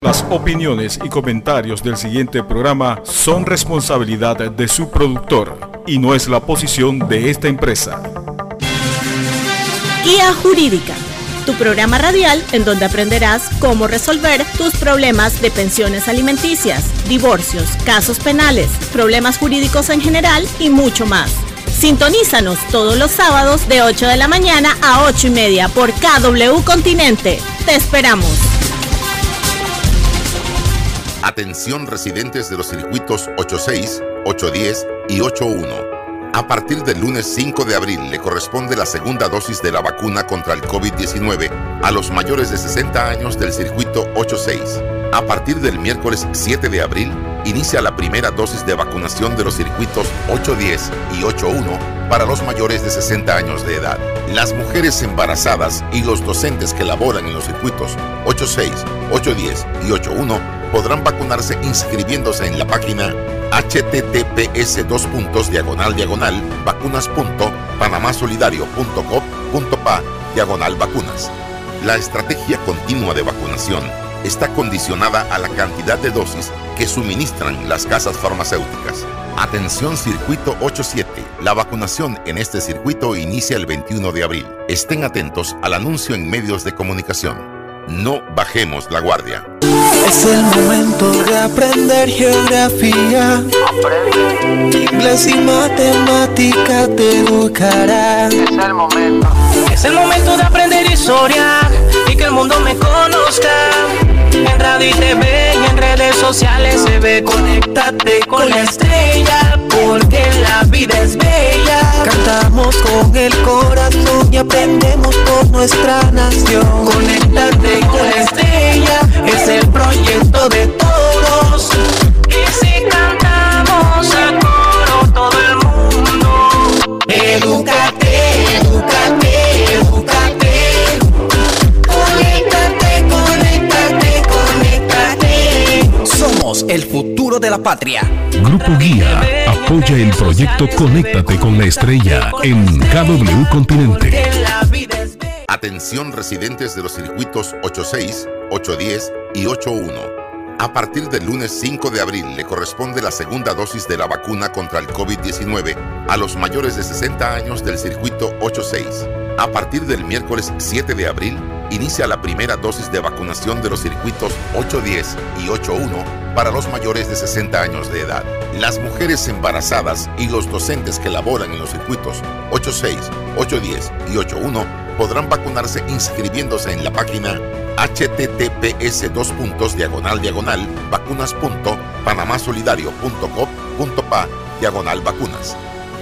Las opiniones y comentarios del siguiente programa son responsabilidad de su productor y no es la posición de esta empresa. Guía Jurídica, tu programa radial en donde aprenderás cómo resolver tus problemas de pensiones alimenticias, divorcios, casos penales, problemas jurídicos en general y mucho más. Sintonízanos todos los sábados de 8 de la mañana a 8 y media por KW Continente. Te esperamos. Atención residentes de los circuitos 86, 810 y 81. A partir del lunes 5 de abril le corresponde la segunda dosis de la vacuna contra el COVID-19 a los mayores de 60 años del circuito 86. A partir del miércoles 7 de abril inicia la primera dosis de vacunación de los circuitos 810 y 81 para los mayores de 60 años de edad. Las mujeres embarazadas y los docentes que laboran en los circuitos 86, 810 y 81 podrán vacunarse inscribiéndose en la página https vacunas.panamasolidario.gov.pa diagonal vacunas. La estrategia continua de vacunación está condicionada a la cantidad de dosis que suministran las casas farmacéuticas. Atención Circuito 87. La vacunación en este circuito inicia el 21 de abril. Estén atentos al anuncio en medios de comunicación. No bajemos la guardia. Es el momento de aprender geografía. Inglés y matemática te educará. Es el momento. Es el momento de aprender historia y que el mundo me conozca. En radio y TV y en redes sociales se ve. Conéctate con la estrella, porque la vida es bella. Cantamos con el corazón y aprendemos por nuestra nación. Conéctate con la estrella, patria. Grupo Guía apoya el proyecto Conéctate con la Estrella en KW Continente. Atención residentes de los circuitos 86, 810 y 81. A partir del lunes 5 de abril le corresponde la segunda dosis de la vacuna contra el COVID-19 a los mayores de 60 años del circuito 86. A partir del miércoles 7 de abril inicia la primera dosis de vacunación de los circuitos 810 y 81 para los mayores de 60 años de edad. Las mujeres embarazadas y los docentes que laboran en los circuitos 86, 810 y 81 podrán vacunarse inscribiéndose en la página https dos puntos diagonal diagonal vacunas.panamasolidario.gov.pa diagonal vacunas.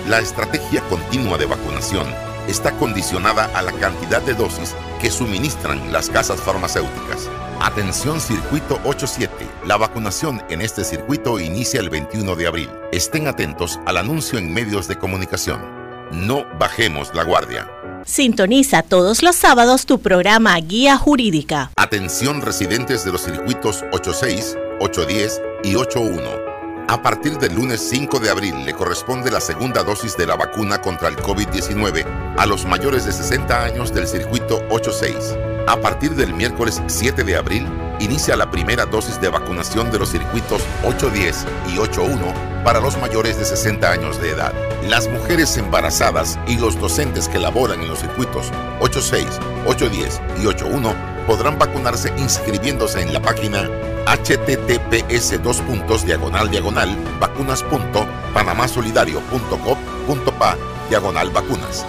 La estrategia continua de vacunación está condicionada a la cantidad de dosis que suministran las casas farmacéuticas. Atención Circuito 87. La vacunación en este circuito inicia el 21 de abril. Estén atentos al anuncio en medios de comunicación. No bajemos la guardia. Sintoniza todos los sábados tu programa Guía Jurídica. Atención residentes de los circuitos 86, 810 y 81. A partir del lunes 5 de abril le corresponde la segunda dosis de la vacuna contra el COVID-19 a los mayores de 60 años del circuito 86. A partir del miércoles 7 de abril inicia la primera dosis de vacunación de los circuitos 810 y 81 para los mayores de 60 años de edad. Las mujeres embarazadas y los docentes que laboran en los circuitos 86, 810 y 81 podrán vacunarse inscribiéndose en la página https vacunas.panamasolidario.gov.pa diagonal vacunas.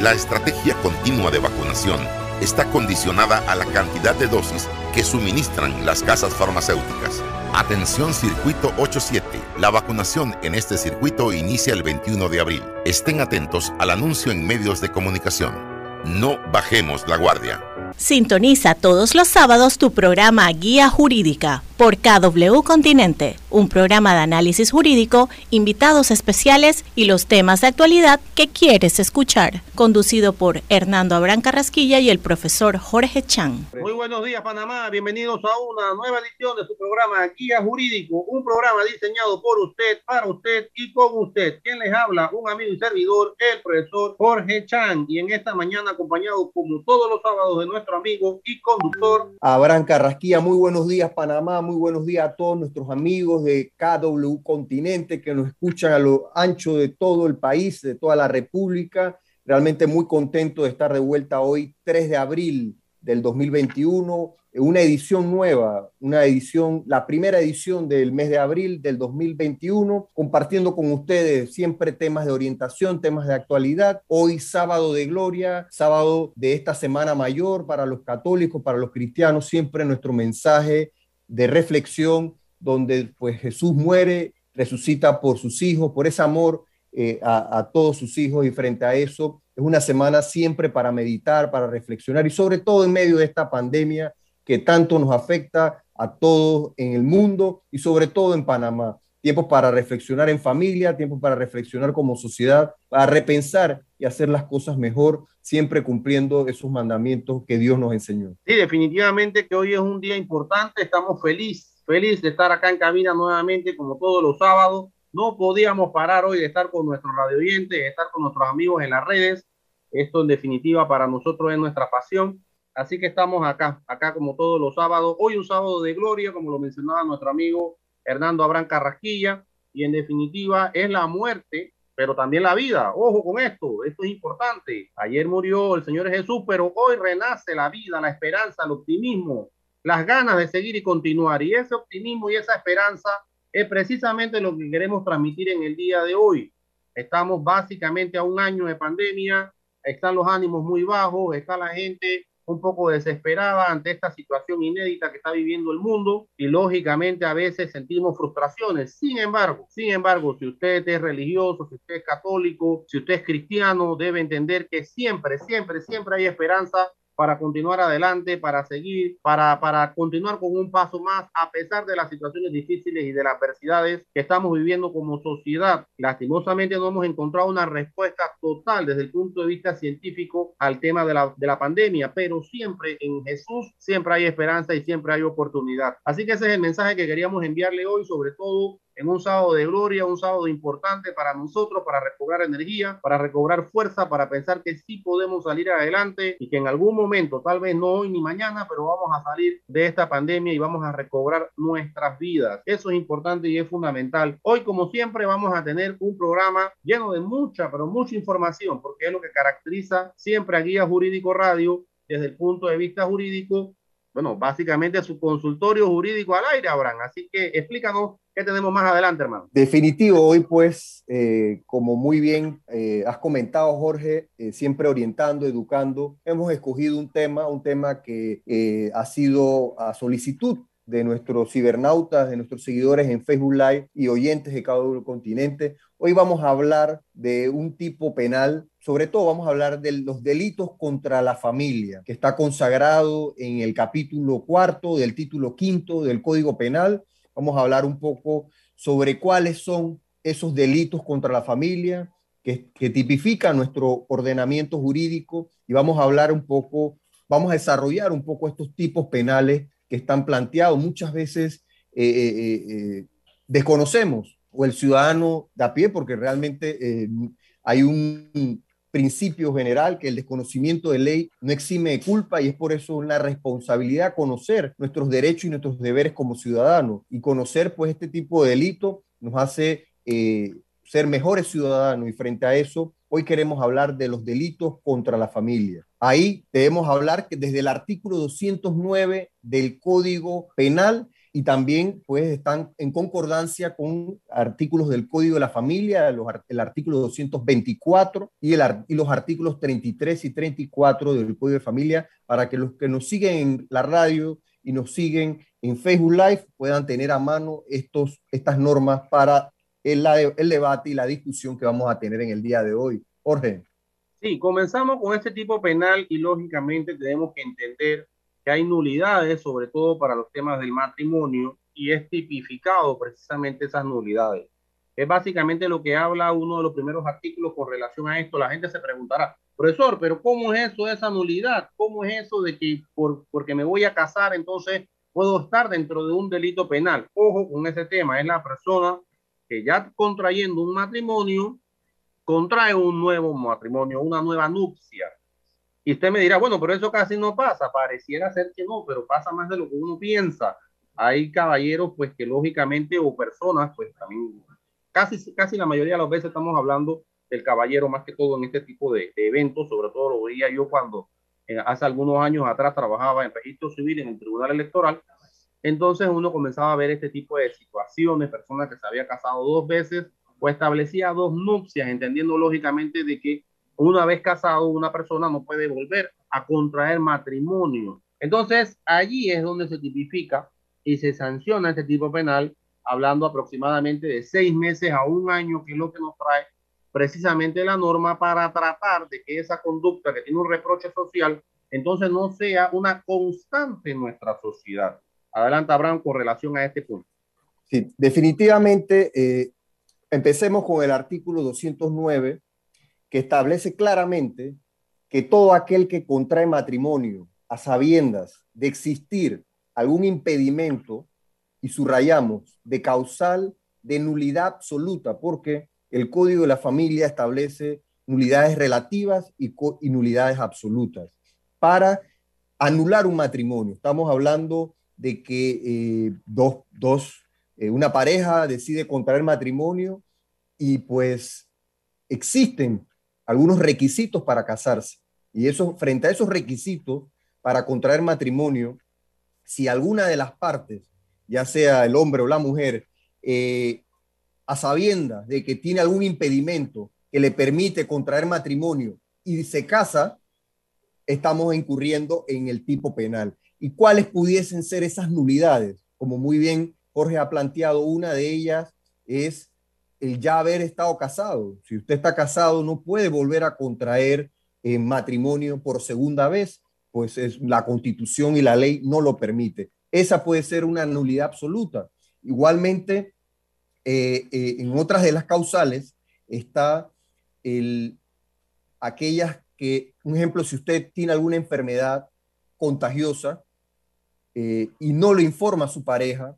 La estrategia continua de vacunación está condicionada a la cantidad de dosis que suministran las casas farmacéuticas. Atención Circuito 87. La vacunación en este circuito inicia el 21 de abril. Estén atentos al anuncio en medios de comunicación. No bajemos la guardia. Sintoniza todos los sábados tu programa Guía Jurídica por KW Continente, un programa de análisis jurídico, invitados especiales y los temas de actualidad que quieres escuchar, conducido por Hernando Abrán Carrasquilla y el profesor Jorge Chan. Muy buenos días, Panamá. Bienvenidos a una nueva edición de su programa Guía Jurídico, un programa diseñado por usted, para usted y con usted. Quien les habla, un amigo y servidor, el profesor Jorge Chan. Y en esta mañana, acompañado como todos los sábados de nuestro amigo y conductor Abraham Carrasquilla. Muy buenos días, Panamá. Muy buenos días a todos nuestros amigos de KW Continente que nos escuchan a lo ancho de todo el país, de toda la República. Realmente muy contento de estar de vuelta hoy, 3 de abril del 2021, una edición nueva, una edición, la primera edición del mes de abril del 2021, compartiendo con ustedes siempre temas de orientación, temas de actualidad. Hoy sábado de gloria, sábado de esta semana mayor para los católicos, para los cristianos, siempre nuestro mensaje de reflexión donde pues Jesús muere, resucita por sus hijos, por ese amor eh, a, a todos sus hijos y frente a eso es una semana siempre para meditar, para reflexionar y sobre todo en medio de esta pandemia que tanto nos afecta a todos en el mundo y sobre todo en Panamá. Tiempos para reflexionar en familia, tiempos para reflexionar como sociedad, para repensar y hacer las cosas mejor, siempre cumpliendo esos mandamientos que Dios nos enseñó. Sí, definitivamente que hoy es un día importante, estamos felices, felices de estar acá en cabina nuevamente como todos los sábados. No podíamos parar hoy de estar con nuestros radio oyentes, de estar con nuestros amigos en las redes. Esto en definitiva para nosotros es nuestra pasión Así que estamos acá, acá como todos los sábados. Hoy un sábado de gloria, como lo mencionaba nuestro amigo Hernando Abraham Carrasquilla. Y en definitiva es la muerte, pero también la vida. Ojo con esto, esto es importante. Ayer murió el Señor Jesús, pero hoy renace la vida, la esperanza, el optimismo, las ganas de seguir y continuar. Y ese optimismo y esa esperanza es precisamente lo que queremos transmitir en el día de hoy. Estamos básicamente a un año de pandemia, están los ánimos muy bajos, está la gente un poco desesperada ante esta situación inédita que está viviendo el mundo y lógicamente a veces sentimos frustraciones. Sin embargo, sin embargo, si usted es religioso, si usted es católico, si usted es cristiano, debe entender que siempre, siempre, siempre hay esperanza para continuar adelante, para seguir, para, para continuar con un paso más, a pesar de las situaciones difíciles y de las adversidades que estamos viviendo como sociedad. Lastimosamente no hemos encontrado una respuesta total desde el punto de vista científico al tema de la, de la pandemia, pero siempre en Jesús siempre hay esperanza y siempre hay oportunidad. Así que ese es el mensaje que queríamos enviarle hoy, sobre todo en un sábado de gloria, un sábado importante para nosotros, para recobrar energía, para recobrar fuerza, para pensar que sí podemos salir adelante y que en algún momento, tal vez no hoy ni mañana, pero vamos a salir de esta pandemia y vamos a recobrar nuestras vidas. Eso es importante y es fundamental. Hoy, como siempre, vamos a tener un programa lleno de mucha, pero mucha información, porque es lo que caracteriza siempre a Guía Jurídico Radio desde el punto de vista jurídico bueno, básicamente su consultorio jurídico al aire, Abraham. Así que explícanos qué tenemos más adelante, hermano. Definitivo, hoy pues, eh, como muy bien eh, has comentado, Jorge, eh, siempre orientando, educando, hemos escogido un tema, un tema que eh, ha sido a solicitud de nuestros cibernautas, de nuestros seguidores en Facebook Live y oyentes de cada continente. Hoy vamos a hablar de un tipo penal, sobre todo vamos a hablar de los delitos contra la familia, que está consagrado en el capítulo cuarto del título quinto del Código Penal. Vamos a hablar un poco sobre cuáles son esos delitos contra la familia que, que tipifican nuestro ordenamiento jurídico y vamos a hablar un poco, vamos a desarrollar un poco estos tipos penales que están planteados. Muchas veces eh, eh, eh, desconocemos, o el ciudadano de a pie, porque realmente eh, hay un principio general que el desconocimiento de ley no exime de culpa y es por eso una responsabilidad conocer nuestros derechos y nuestros deberes como ciudadanos. Y conocer pues este tipo de delito nos hace eh, ser mejores ciudadanos y frente a eso hoy queremos hablar de los delitos contra la familia. Ahí debemos hablar que desde el artículo 209 del Código Penal y también pues están en concordancia con artículos del Código de la Familia, los, el artículo 224 y, el, y los artículos 33 y 34 del Código de Familia para que los que nos siguen en la radio y nos siguen en Facebook Live puedan tener a mano estos, estas normas para el, el debate y la discusión que vamos a tener en el día de hoy. Jorge. Sí, comenzamos con este tipo penal y lógicamente tenemos que entender que hay nulidades, sobre todo para los temas del matrimonio, y es tipificado precisamente esas nulidades. Es básicamente lo que habla uno de los primeros artículos con relación a esto. La gente se preguntará, profesor, pero ¿cómo es eso de esa nulidad? ¿Cómo es eso de que por, porque me voy a casar, entonces puedo estar dentro de un delito penal? Ojo con ese tema, es la persona que ya contrayendo un matrimonio, contrae un nuevo matrimonio, una nueva nupcia Y usted me dirá, bueno, pero eso casi no pasa, pareciera ser que no, pero pasa más de lo que uno piensa. Hay caballeros, pues que lógicamente, o personas, pues también, casi, casi la mayoría de las veces estamos hablando del caballero más que todo en este tipo de, eventos, sobre todo lo veía yo cuando eh, hace algunos años atrás trabajaba en registro civil en el Tribunal Electoral. Entonces uno comenzaba a ver este tipo de situaciones, personas que se había casado dos veces o establecía dos nupcias, entendiendo lógicamente de que una vez casado, una persona no puede volver a contraer matrimonio. Entonces, allí es donde se tipifica y se sanciona este tipo penal, hablando aproximadamente de seis meses a un año, que es lo que nos trae precisamente la norma para tratar de que esa conducta que tiene un reproche social, entonces no sea una constante en nuestra sociedad. Adelante, Abraham, con relación a este punto. Sí, definitivamente, eh, empecemos con el artículo 209 que establece claramente que todo aquel que contrae matrimonio a sabiendas de existir algún impedimento, y subrayamos, de causal de nulidad absoluta, porque el Código de la Familia establece nulidades relativas y, nulidades absolutas para anular un matrimonio. Estamos hablando de que eh, dos, dos eh, una pareja decide contraer matrimonio y pues existen algunos requisitos para casarse. Y eso, frente a esos requisitos para contraer matrimonio, si alguna de las partes, ya sea el hombre o la mujer, eh, a sabiendas de que tiene algún impedimento que le permite contraer matrimonio y se casa, estamos incurriendo en el tipo penal. ¿Y cuáles pudiesen ser esas nulidades? Como muy bien Jorge ha planteado, una de ellas es el ya haber estado casado. Si usted está casado, no puede volver a contraer eh, matrimonio por segunda vez, pues es, la constitución y la ley no lo permite. Esa puede ser una nulidad absoluta. Igualmente, eh, eh, en otras de las causales está el, aquellas que, un ejemplo, si usted tiene alguna enfermedad contagiosa y no lo informa a su pareja,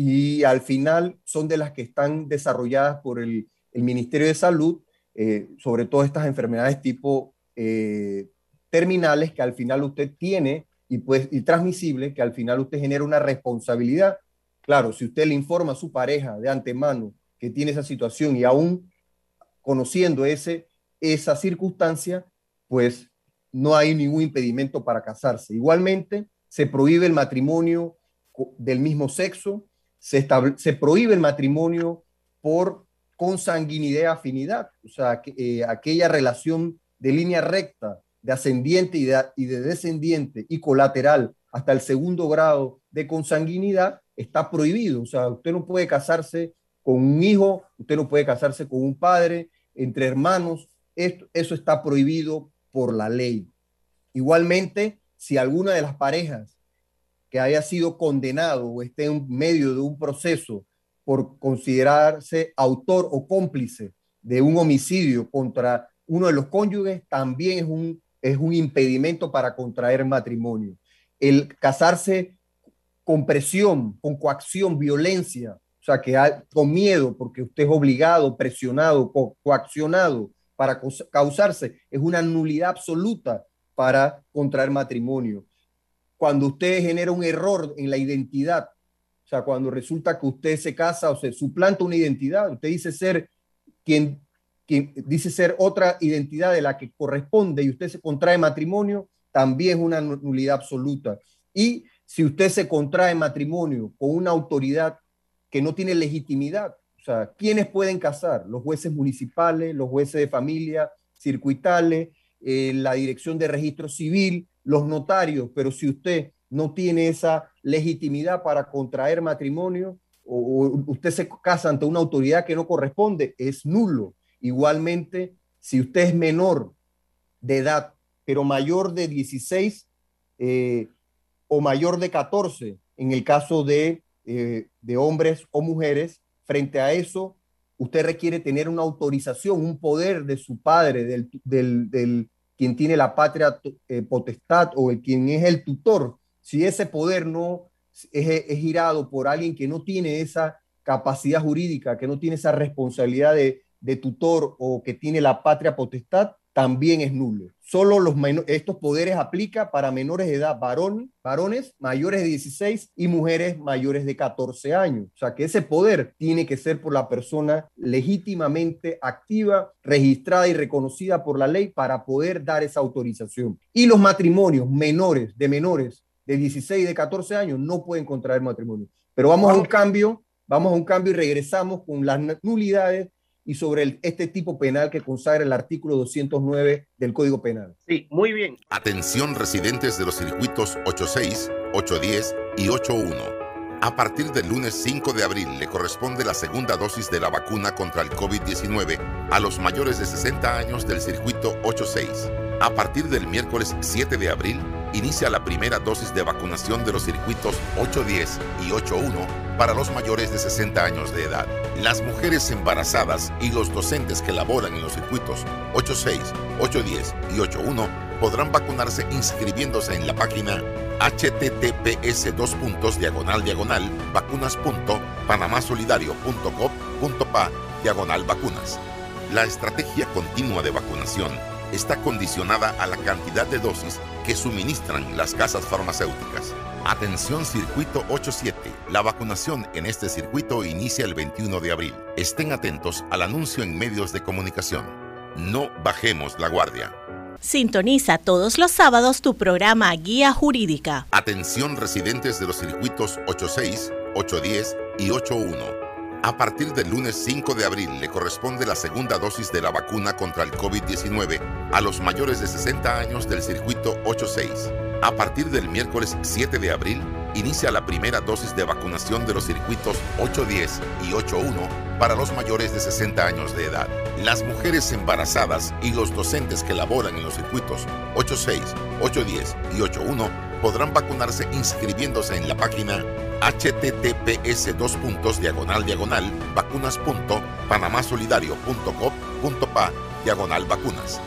y al final son de las que están desarrolladas por el, Ministerio de Salud, eh, sobre todo estas enfermedades tipo eh, terminales que al final usted tiene y, pues, y que al final usted genera una responsabilidad. Claro, si usted le informa a su pareja de antemano que tiene esa situación y aún conociendo ese, esa circunstancia, pues no hay ningún impedimento para casarse. Igualmente, se prohíbe el matrimonio del mismo sexo, se, prohíbe el matrimonio por consanguinidad y afinidad, o sea, eh, aquella relación de línea recta, de ascendiente y de, descendiente y colateral hasta el segundo grado de consanguinidad está prohibido. O sea, usted no puede casarse con un hijo, usted no puede casarse con un padre, entre hermanos, eso está prohibido por la ley. Igualmente, si alguna de las parejas que haya sido condenado o esté en medio de un proceso por considerarse autor o cómplice de un homicidio contra uno de los cónyuges, también es un, es un impedimento para contraer matrimonio. El casarse con presión, con coacción, violencia, o sea, que con miedo, porque usted es obligado, presionado, coaccionado para causarse, es una nulidad absoluta para contraer matrimonio cuando usted genera un error en la identidad, o sea, cuando resulta que usted se casa o se suplanta una identidad, usted dice ser quien, dice ser otra identidad de la que corresponde y usted se contrae matrimonio, también es una nulidad absoluta. Y si usted se contrae matrimonio con una autoridad que no tiene legitimidad, o sea, ¿quiénes pueden casar? Los jueces municipales, los jueces de familia, circuitales, eh, la dirección de registro civil, los notarios, pero si usted no tiene esa legitimidad para contraer matrimonio o, usted se casa ante una autoridad que no corresponde, es nulo. Igualmente, si usted es menor de edad, pero mayor de 16 eh, o mayor de 14, en el caso de, eh, de hombres o mujeres, frente a eso, usted requiere tener una autorización, un poder de su padre, del, del quien tiene la patria eh, potestad o el quien es el tutor, si ese poder no es, girado por alguien que no tiene esa capacidad jurídica, que no tiene esa responsabilidad de, tutor o que tiene la patria potestad, también es nulo. Solo los estos poderes aplica para menores de edad, varón, varones mayores de 16 y mujeres mayores de 14 años. O sea que ese poder tiene que ser por la persona legítimamente activa, registrada y reconocida por la ley para poder dar esa autorización. Y los matrimonios menores, de menores de 16 y de 14 años, no pueden contraer matrimonio. Pero vamos a un cambio, vamos a un cambio y regresamos con las nulidades y sobre este tipo penal que consagra el artículo 209 del Código Penal. Sí, muy bien. Atención residentes de los circuitos 86, 810 y 81. A partir del lunes 5 de abril le corresponde la segunda dosis de la vacuna contra el COVID-19 a los mayores de 60 años del circuito 86. A partir del miércoles 7 de abril inicia la primera dosis de vacunación de los circuitos 810 y 81 para los mayores de 60 años de edad. Las mujeres embarazadas y los docentes que laboran en los circuitos 86, 810 y 81 podrán vacunarse inscribiéndose en la página https dos puntos diagonal diagonal vacunas.panamasolidario.gov.pa diagonal vacunas. La estrategia continua de vacunación está condicionada a la cantidad de dosis que suministran las casas farmacéuticas. Atención Circuito 87. La vacunación en este circuito inicia el 21 de abril. Estén atentos al anuncio en medios de comunicación. No bajemos la guardia. Sintoniza todos los sábados tu programa Guía Jurídica. Atención residentes de los circuitos 86, 810 y 81 a partir del lunes 5 de abril le corresponde la segunda dosis de la vacuna contra el COVID-19 a los mayores de 60 años del circuito 86. A partir del miércoles 7 de abril inicia la primera dosis de vacunación de los circuitos 810 y 81 para los mayores de 60 años de edad. Las mujeres embarazadas y los docentes que laboran en los circuitos 86, 810 y 81 podrán vacunarse inscribiéndose en la página https dos puntos diagonal diagonal vacunas.panamasolidario.gov.pa diagonal vacunas.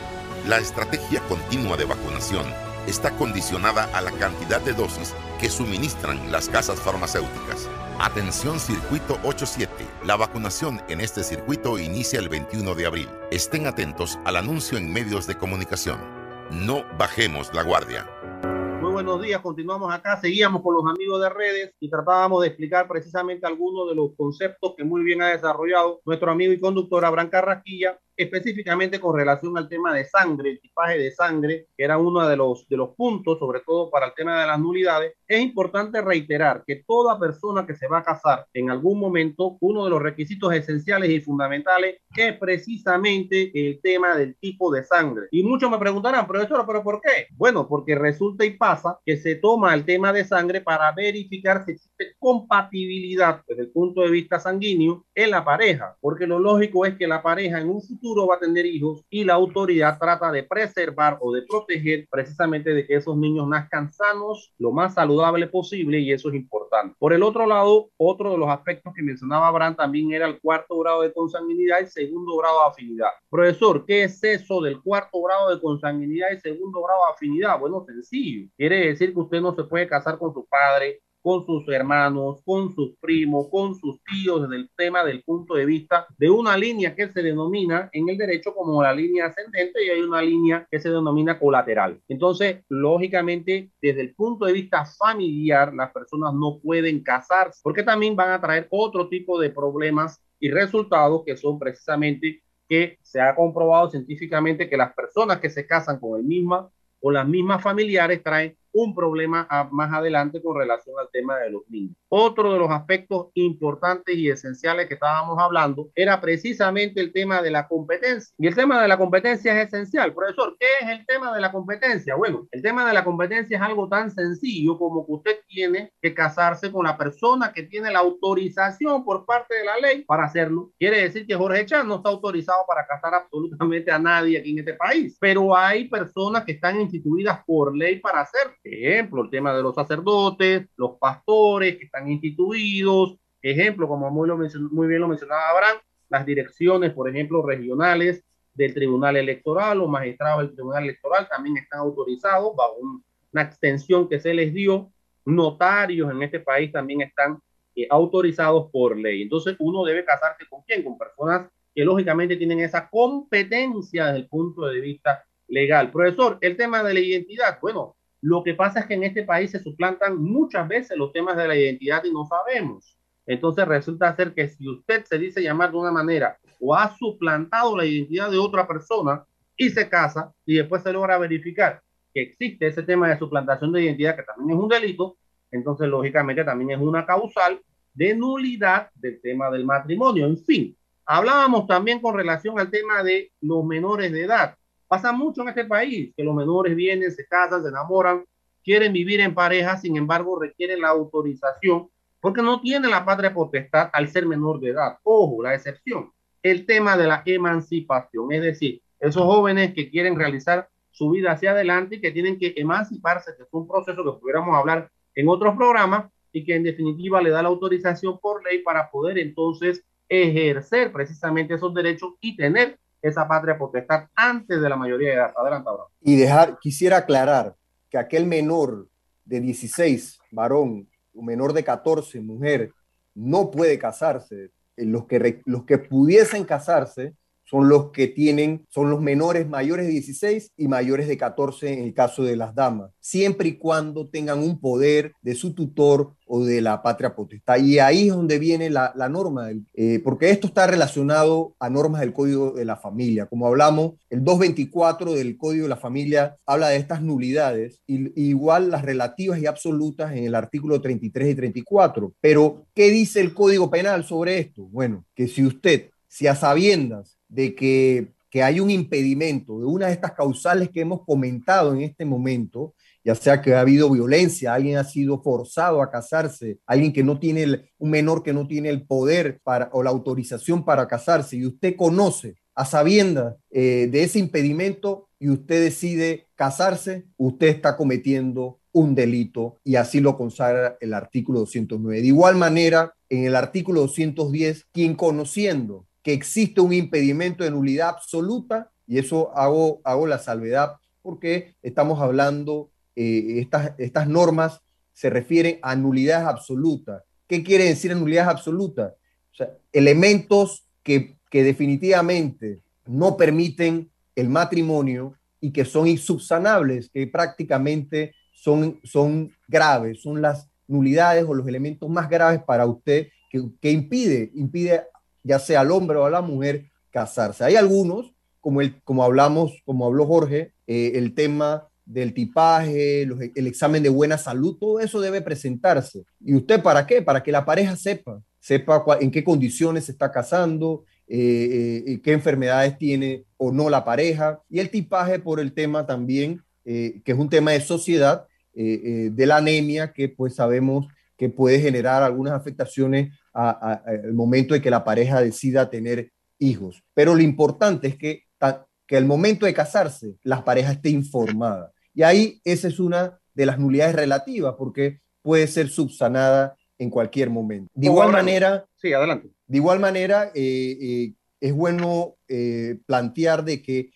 La estrategia continua de vacunación está condicionada a la cantidad de dosis que suministran las casas farmacéuticas. Atención Circuito 87. La vacunación en este circuito inicia el 21 de abril. Estén atentos al anuncio en medios de comunicación. No bajemos la guardia buenos días. Continuamos acá. Seguíamos con los amigos de redes y tratábamos de explicar precisamente algunos de los conceptos que muy bien ha desarrollado nuestro amigo y conductor Abraham Carrasquilla específicamente con relación al tema de sangre, el tipaje de sangre, que era uno de los, de los puntos, sobre todo para el tema de las nulidades, es importante reiterar que toda persona que se va a casar en algún momento, uno de los requisitos esenciales y fundamentales es precisamente el tema del tipo de sangre. Y muchos me preguntarán, profesor, ¿pero por qué? Bueno, porque resulta y pasa que se toma el tema de sangre para verificar si existe compatibilidad desde el punto de vista sanguíneo en la pareja, porque lo lógico es que la pareja en un va a tener hijos y la autoridad trata de preservar o de proteger precisamente de que esos niños nazcan sanos, lo más saludable posible y eso es importante. Por el otro lado, otro de los aspectos que mencionaba Abraham también era el cuarto grado de consanguinidad y segundo grado de afinidad. Profesor, ¿qué es eso del cuarto grado de consanguinidad y segundo grado de afinidad? Bueno, sencillo. Quiere decir que usted no se puede casar con su padre, con sus hermanos, con sus primos, con sus tíos, desde el tema del punto de vista de una línea que se denomina en el derecho como la línea ascendente y hay una línea que se denomina colateral. Entonces, lógicamente, desde el punto de vista familiar, las personas no pueden casarse porque también van a traer otro tipo de problemas y resultados que son precisamente que se ha comprobado científicamente que las personas que se casan con el misma o las mismas familiares traen un problema más adelante con relación al tema de los niños. Otro de los aspectos importantes y esenciales que estábamos hablando era precisamente el tema de la competencia. Y el tema de la competencia es esencial. Profesor, ¿qué es el tema de la competencia? Bueno, el tema de la competencia es algo tan sencillo como que usted tiene que casarse con la persona que tiene la autorización por parte de la ley para hacerlo. Quiere decir que Jorge Chan no está autorizado para casar absolutamente a nadie aquí en este país, pero hay personas que están instituidas por ley para hacerlo. Ejemplo, el tema de los sacerdotes, los pastores que están instituidos. Ejemplo, como muy, lo muy bien lo mencionaba Abraham, las direcciones, por ejemplo, regionales del Tribunal Electoral o magistrados del Tribunal Electoral también están autorizados bajo una extensión que se les dio. Notarios en este país también están eh, autorizados por ley. Entonces, uno debe casarse con quién? Con personas que lógicamente tienen esa competencia desde el punto de vista legal. Profesor, el tema de la identidad, bueno, lo que pasa es que en este país se suplantan muchas veces los temas de la identidad y no sabemos. Entonces resulta ser que si usted se dice llamar de una manera o ha suplantado la identidad de otra persona y se casa y después se logra verificar que existe ese tema de suplantación de identidad que también es un delito, entonces lógicamente también es una causal de nulidad del tema del matrimonio. En fin, hablábamos también con relación al tema de los menores de edad. Pasa mucho en este país que los menores vienen, se casan, se enamoran, quieren vivir en pareja, sin embargo requieren la autorización porque no tienen la patria potestad al ser menor de edad. Ojo, la excepción, el tema de la emancipación, es decir, esos jóvenes que quieren realizar su vida hacia adelante y que tienen que emanciparse, que es un proceso que pudiéramos hablar en otros programas, y que en definitiva le da la autorización por ley para poder entonces ejercer precisamente esos derechos y tener esa patria potestad antes de la mayoría de edad. Adelante, ahora. Y dejar, quisiera aclarar que aquel menor de 16, varón, un menor de 14, mujer, no puede casarse. Los que, los que pudiesen casarse son los que tienen, son los menores mayores de 16 y mayores de 14 en el caso de las damas, siempre y cuando tengan un poder de su tutor o de la patria potestad. Y ahí es donde viene la, norma, eh, porque esto está relacionado a normas del Código de la Familia. Como hablamos, el 224 del Código de la Familia habla de estas nulidades, y, igual las relativas y absolutas en el artículo 33 y 34. Pero, ¿qué dice el Código Penal sobre esto? Bueno, que si usted, si a sabiendas de que, hay un impedimento de una de estas causales que hemos comentado en este momento, ya sea que ha habido violencia, alguien ha sido forzado a casarse, alguien que no tiene, un menor que no tiene el poder para, o la autorización para casarse, y usted conoce a sabiendas eh, de ese impedimento y usted decide casarse, usted está cometiendo un delito y así lo consagra el artículo 209. De igual manera, en el artículo 210, quien conociendo que existe un impedimento de nulidad absoluta, y eso hago, hago la salvedad porque estamos hablando, eh, estas, estas normas se refieren a nulidades absolutas. ¿Qué quiere decir nulidades absolutas? O sea, elementos que, que definitivamente no permiten el matrimonio y que son insubsanables, que prácticamente son, son graves, son las nulidades o los elementos más graves para usted que, que impide, impide ya sea al hombre o a la mujer, casarse. Hay algunos, como, el, como hablamos, como habló Jorge, eh, el tema del tipaje, el examen de buena salud, todo eso debe presentarse. ¿Y usted para qué? Para que la pareja sepa, sepa en qué condiciones se está casando, eh, eh, qué enfermedades tiene o no la pareja. Y el tipaje por el tema también, que es un tema de sociedad, de la anemia, que pues sabemos que puede generar algunas afectaciones al momento de que la pareja decida tener hijos. Pero lo importante es que, que al momento de casarse, la pareja esté informada. Y ahí esa es una de las nulidades relativas, porque puede ser subsanada en cualquier momento. De igual manera, sí, adelante. De igual manera, eh, eh, es bueno eh, plantear de que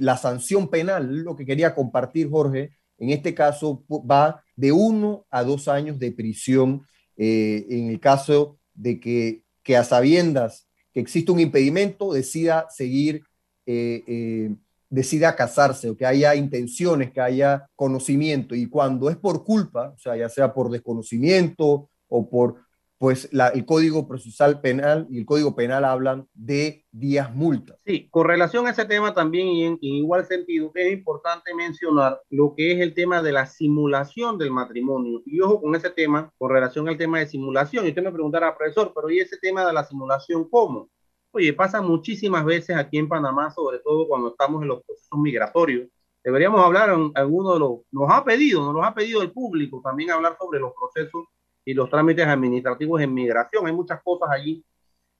la sanción penal, lo que quería compartir Jorge, en este caso va de uno a dos años de prisión en el caso de que, que a sabiendas que existe un impedimento decida seguir, eh, eh, decida casarse o que haya intenciones, que haya conocimiento. Y cuando es por culpa, o sea, ya sea por desconocimiento o por pues el Código Procesal Penal y el Código Penal hablan de días multas. Sí, con relación a ese tema también y en, igual sentido, es importante mencionar lo que es el tema de la simulación del matrimonio. Y ojo con ese tema, con relación al tema de simulación. Y usted me preguntará, profesor, pero ¿y ese tema de la simulación cómo? Oye, pasa muchísimas veces aquí en Panamá, sobre todo cuando estamos en los procesos migratorios. Deberíamos hablar, alguno de los, nos ha pedido, nos ha pedido el público también hablar sobre los procesos y los trámites administrativos en migración. Hay muchas cosas allí.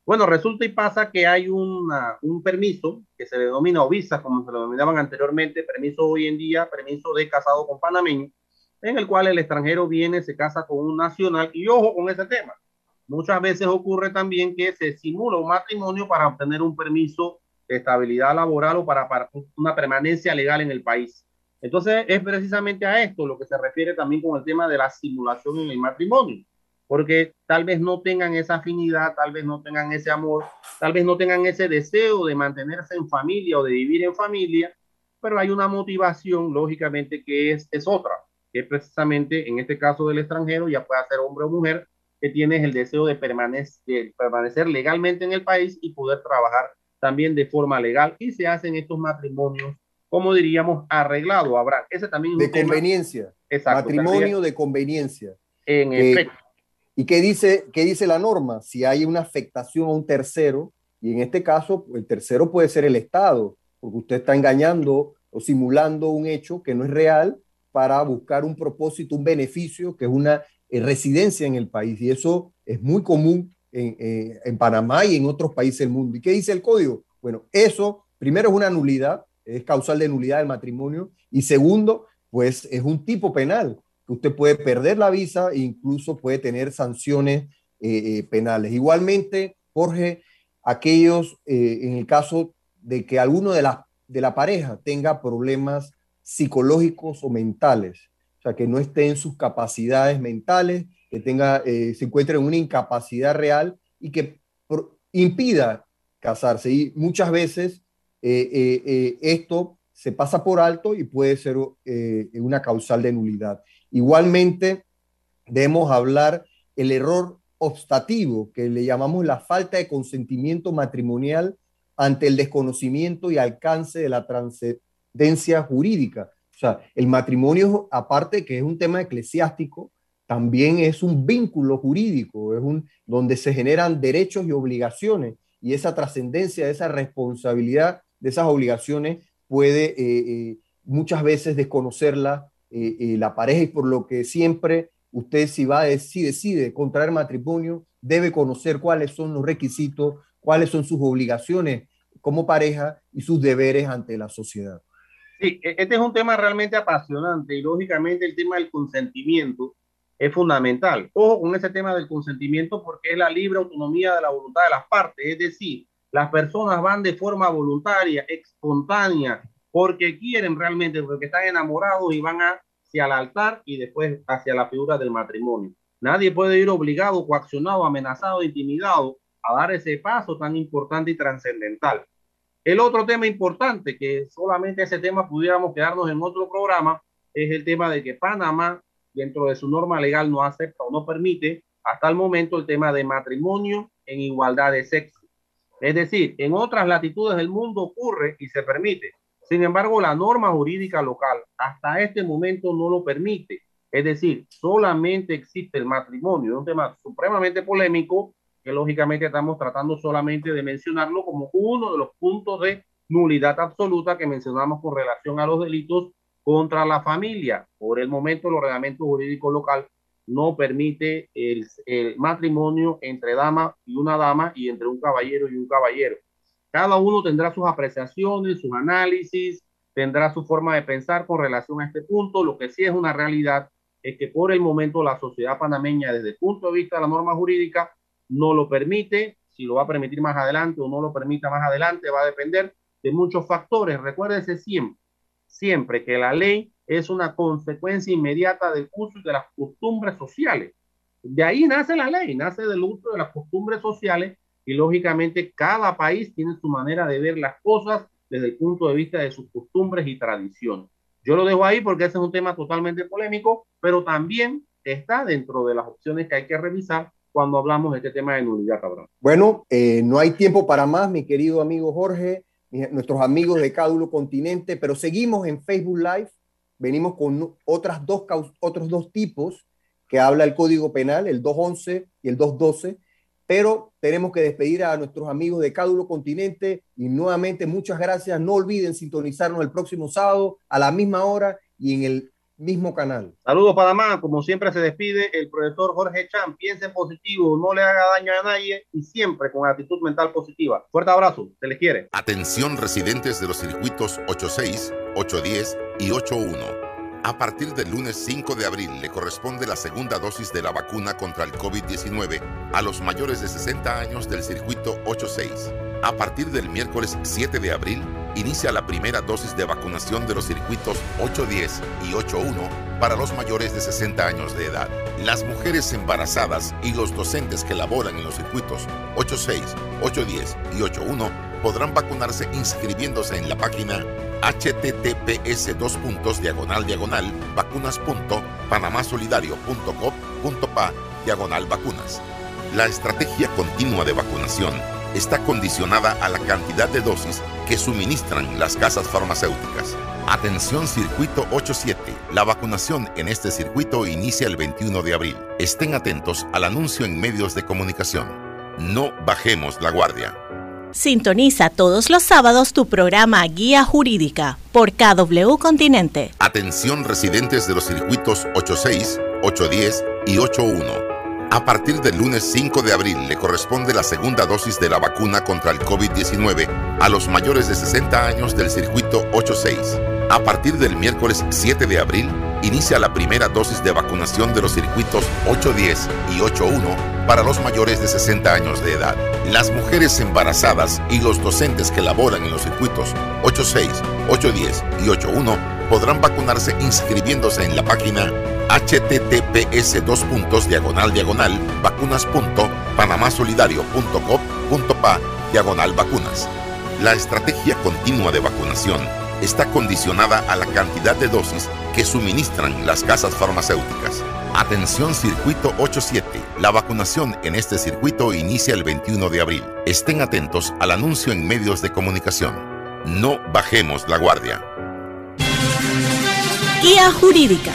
Bueno, resulta y pasa que hay una, un permiso que se denomina o visa, como se lo denominaban anteriormente, permiso hoy en día, permiso de casado con panameño, en el cual el extranjero viene, se casa con un nacional y ojo con ese tema. Muchas veces ocurre también que se simula un matrimonio para obtener un permiso de estabilidad laboral o para, para una permanencia legal en el país. Entonces, es precisamente a esto lo que se refiere también con el tema de la simulación en el matrimonio, porque tal vez no tengan esa afinidad, tal vez no tengan ese amor, tal vez no tengan ese deseo de mantenerse en familia o de vivir en familia, pero hay una motivación, lógicamente, que es, es otra, que es precisamente en este caso del extranjero, ya puede ser hombre o mujer, que tienes el deseo de permanecer legalmente en el país y poder trabajar también de forma legal. Y se hacen estos matrimonios, como diríamos, arreglado, Abraham. Ese también es de conveniencia. Exacto, Matrimonio de conveniencia. En eh, efecto. ¿Y qué dice, qué dice la norma? Si hay una afectación a un tercero, y en este caso el tercero puede ser el Estado, porque usted está engañando o simulando un hecho que no es real para buscar un propósito, un beneficio, que es una eh, residencia en el país. Y eso es muy común en, eh, en, Panamá y en otros países del mundo. ¿Y qué dice el código? Bueno, eso primero es una nulidad, es causal de nulidad del matrimonio. Y segundo, pues es un tipo penal que usted puede perder la visa e incluso puede tener sanciones eh, penales. Igualmente, Jorge, aquellos en el caso de que alguno de la, de la pareja tenga problemas psicológicos o mentales, o sea, que no esté en sus capacidades mentales, que tenga, eh, se encuentre en una incapacidad real y que impida casarse. Y muchas veces eh, eh, esto se pasa por alto y puede ser una causal de nulidad. Igualmente, debemos hablar el error obstativo, que le llamamos la falta de consentimiento matrimonial ante el desconocimiento y alcance de la trascendencia jurídica. O sea, el matrimonio, aparte que es un tema eclesiástico, también es un vínculo jurídico, es un donde se generan derechos y obligaciones y esa trascendencia, esa responsabilidad de esas obligaciones puede eh, eh, muchas veces desconocerla eh, la pareja y por lo que siempre usted si va a, si decide contraer matrimonio debe conocer cuáles son los requisitos, cuáles son sus obligaciones como pareja y sus deberes ante la sociedad. Sí, e-, este es un tema realmente apasionante y lógicamente el tema del consentimiento es fundamental. Ojo con ese tema del consentimiento porque es la libre autonomía de la voluntad de las partes, es decir, las personas van de forma voluntaria, espontánea, porque quieren realmente, porque están enamorados y van hacia el altar y después hacia la figura del matrimonio. Nadie puede ir obligado, coaccionado, amenazado, intimidado a dar ese paso tan importante y trascendental. El otro tema importante, que solamente ese tema pudiéramos quedarnos en otro programa, es el tema de que Panamá, dentro de su norma legal, no acepta o no permite hasta el momento el tema de matrimonio en igualdad de sexo. Es decir, en otras latitudes del mundo ocurre y se permite. Sin embargo, la norma jurídica local hasta este momento no lo permite. Es decir, solamente existe el matrimonio, un tema supremamente polémico que lógicamente estamos tratando solamente de mencionarlo como uno de los puntos de nulidad absoluta que mencionamos con relación a los delitos contra la familia. Por el momento, el ordenamiento jurídico local no permite el, matrimonio entre dama y una dama y entre un caballero y un caballero. Cada uno tendrá sus apreciaciones, sus análisis, tendrá su forma de pensar con relación a este punto. Lo que sí es una realidad es que por el momento la sociedad panameña, desde el punto de vista de la norma jurídica, no lo permite, si lo va a permitir más adelante o no lo permita más adelante, va a depender de muchos factores. Recuérdese siempre, siempre que la ley es una consecuencia inmediata del uso de las costumbres sociales. De ahí nace la ley, nace del uso de las costumbres sociales y lógicamente cada país tiene su manera de ver las cosas desde el punto de vista de sus costumbres y tradiciones. Yo lo dejo ahí porque ese es un tema totalmente polémico, pero también está dentro de las opciones que hay que revisar cuando hablamos de este tema de nulidad, cabrón. Bueno, eh, no hay tiempo para más, mi querido amigo Jorge, nuestros amigos de Cádulo Continente, pero seguimos en Facebook Live. Venimos con otras dos, otros dos tipos que habla el Código Penal, el 211 y el 212, pero tenemos que despedir a nuestros amigos de Cádulo Continente y nuevamente muchas gracias. No olviden sintonizarnos el próximo sábado a la misma hora y en el mismo canal. Saludos Panamá, como siempre se despide el profesor Jorge Chan, piense positivo, no le haga daño a nadie y siempre con actitud mental positiva. Fuerte abrazo, se les quiere. Atención residentes de los circuitos 86, 810 y 81. A partir del lunes 5 de abril le corresponde la segunda dosis de la vacuna contra el COVID-19 a los mayores de 60 años del circuito 86. A partir del miércoles 7 de abril inicia la primera dosis de vacunación de los circuitos 810 y 81 para los mayores de 60 años de edad. Las mujeres embarazadas y los docentes que laboran en los circuitos 86, 810 y 81 podrán vacunarse inscribiéndose en la página https vacunas.panamasolidario.gov.pa diagonal vacunas. La estrategia continua de vacunación está condicionada a la cantidad de dosis que suministran las casas farmacéuticas. Atención Circuito 87. La vacunación en este circuito inicia el 21 de abril. Estén atentos al anuncio en medios de comunicación. No bajemos la guardia. Sintoniza todos los sábados tu programa Guía Jurídica por KW Continente. Atención residentes de los circuitos 86, 810 y 81 a partir del lunes 5 de abril le corresponde la segunda dosis de la vacuna contra el COVID-19 a los mayores de 60 años del circuito 86. A partir del miércoles 7 de abril inicia la primera dosis de vacunación de los circuitos 810 y 81 para los mayores de 60 años de edad. Las mujeres embarazadas y los docentes que laboran en los circuitos 86, 810 y 81 podrán vacunarse inscribiéndose en la página https vacunas.panamasolidario.gov.pa diagonal vacunas. La estrategia continua de vacunación está condicionada a la cantidad de dosis que suministran las casas farmacéuticas. Atención Circuito 87. La vacunación en este circuito inicia el 21 de abril. Estén atentos al anuncio en medios de comunicación. No bajemos la guardia. Guía Jurídica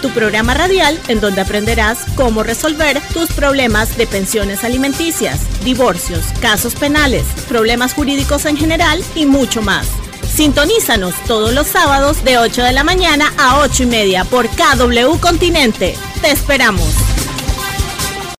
tu programa radial en donde aprenderás cómo resolver tus problemas de pensiones alimenticias, divorcios, casos penales, problemas jurídicos en general y mucho más. Sintonízanos todos los sábados de 8 de la mañana a 8 y media por KW Continente. Te esperamos.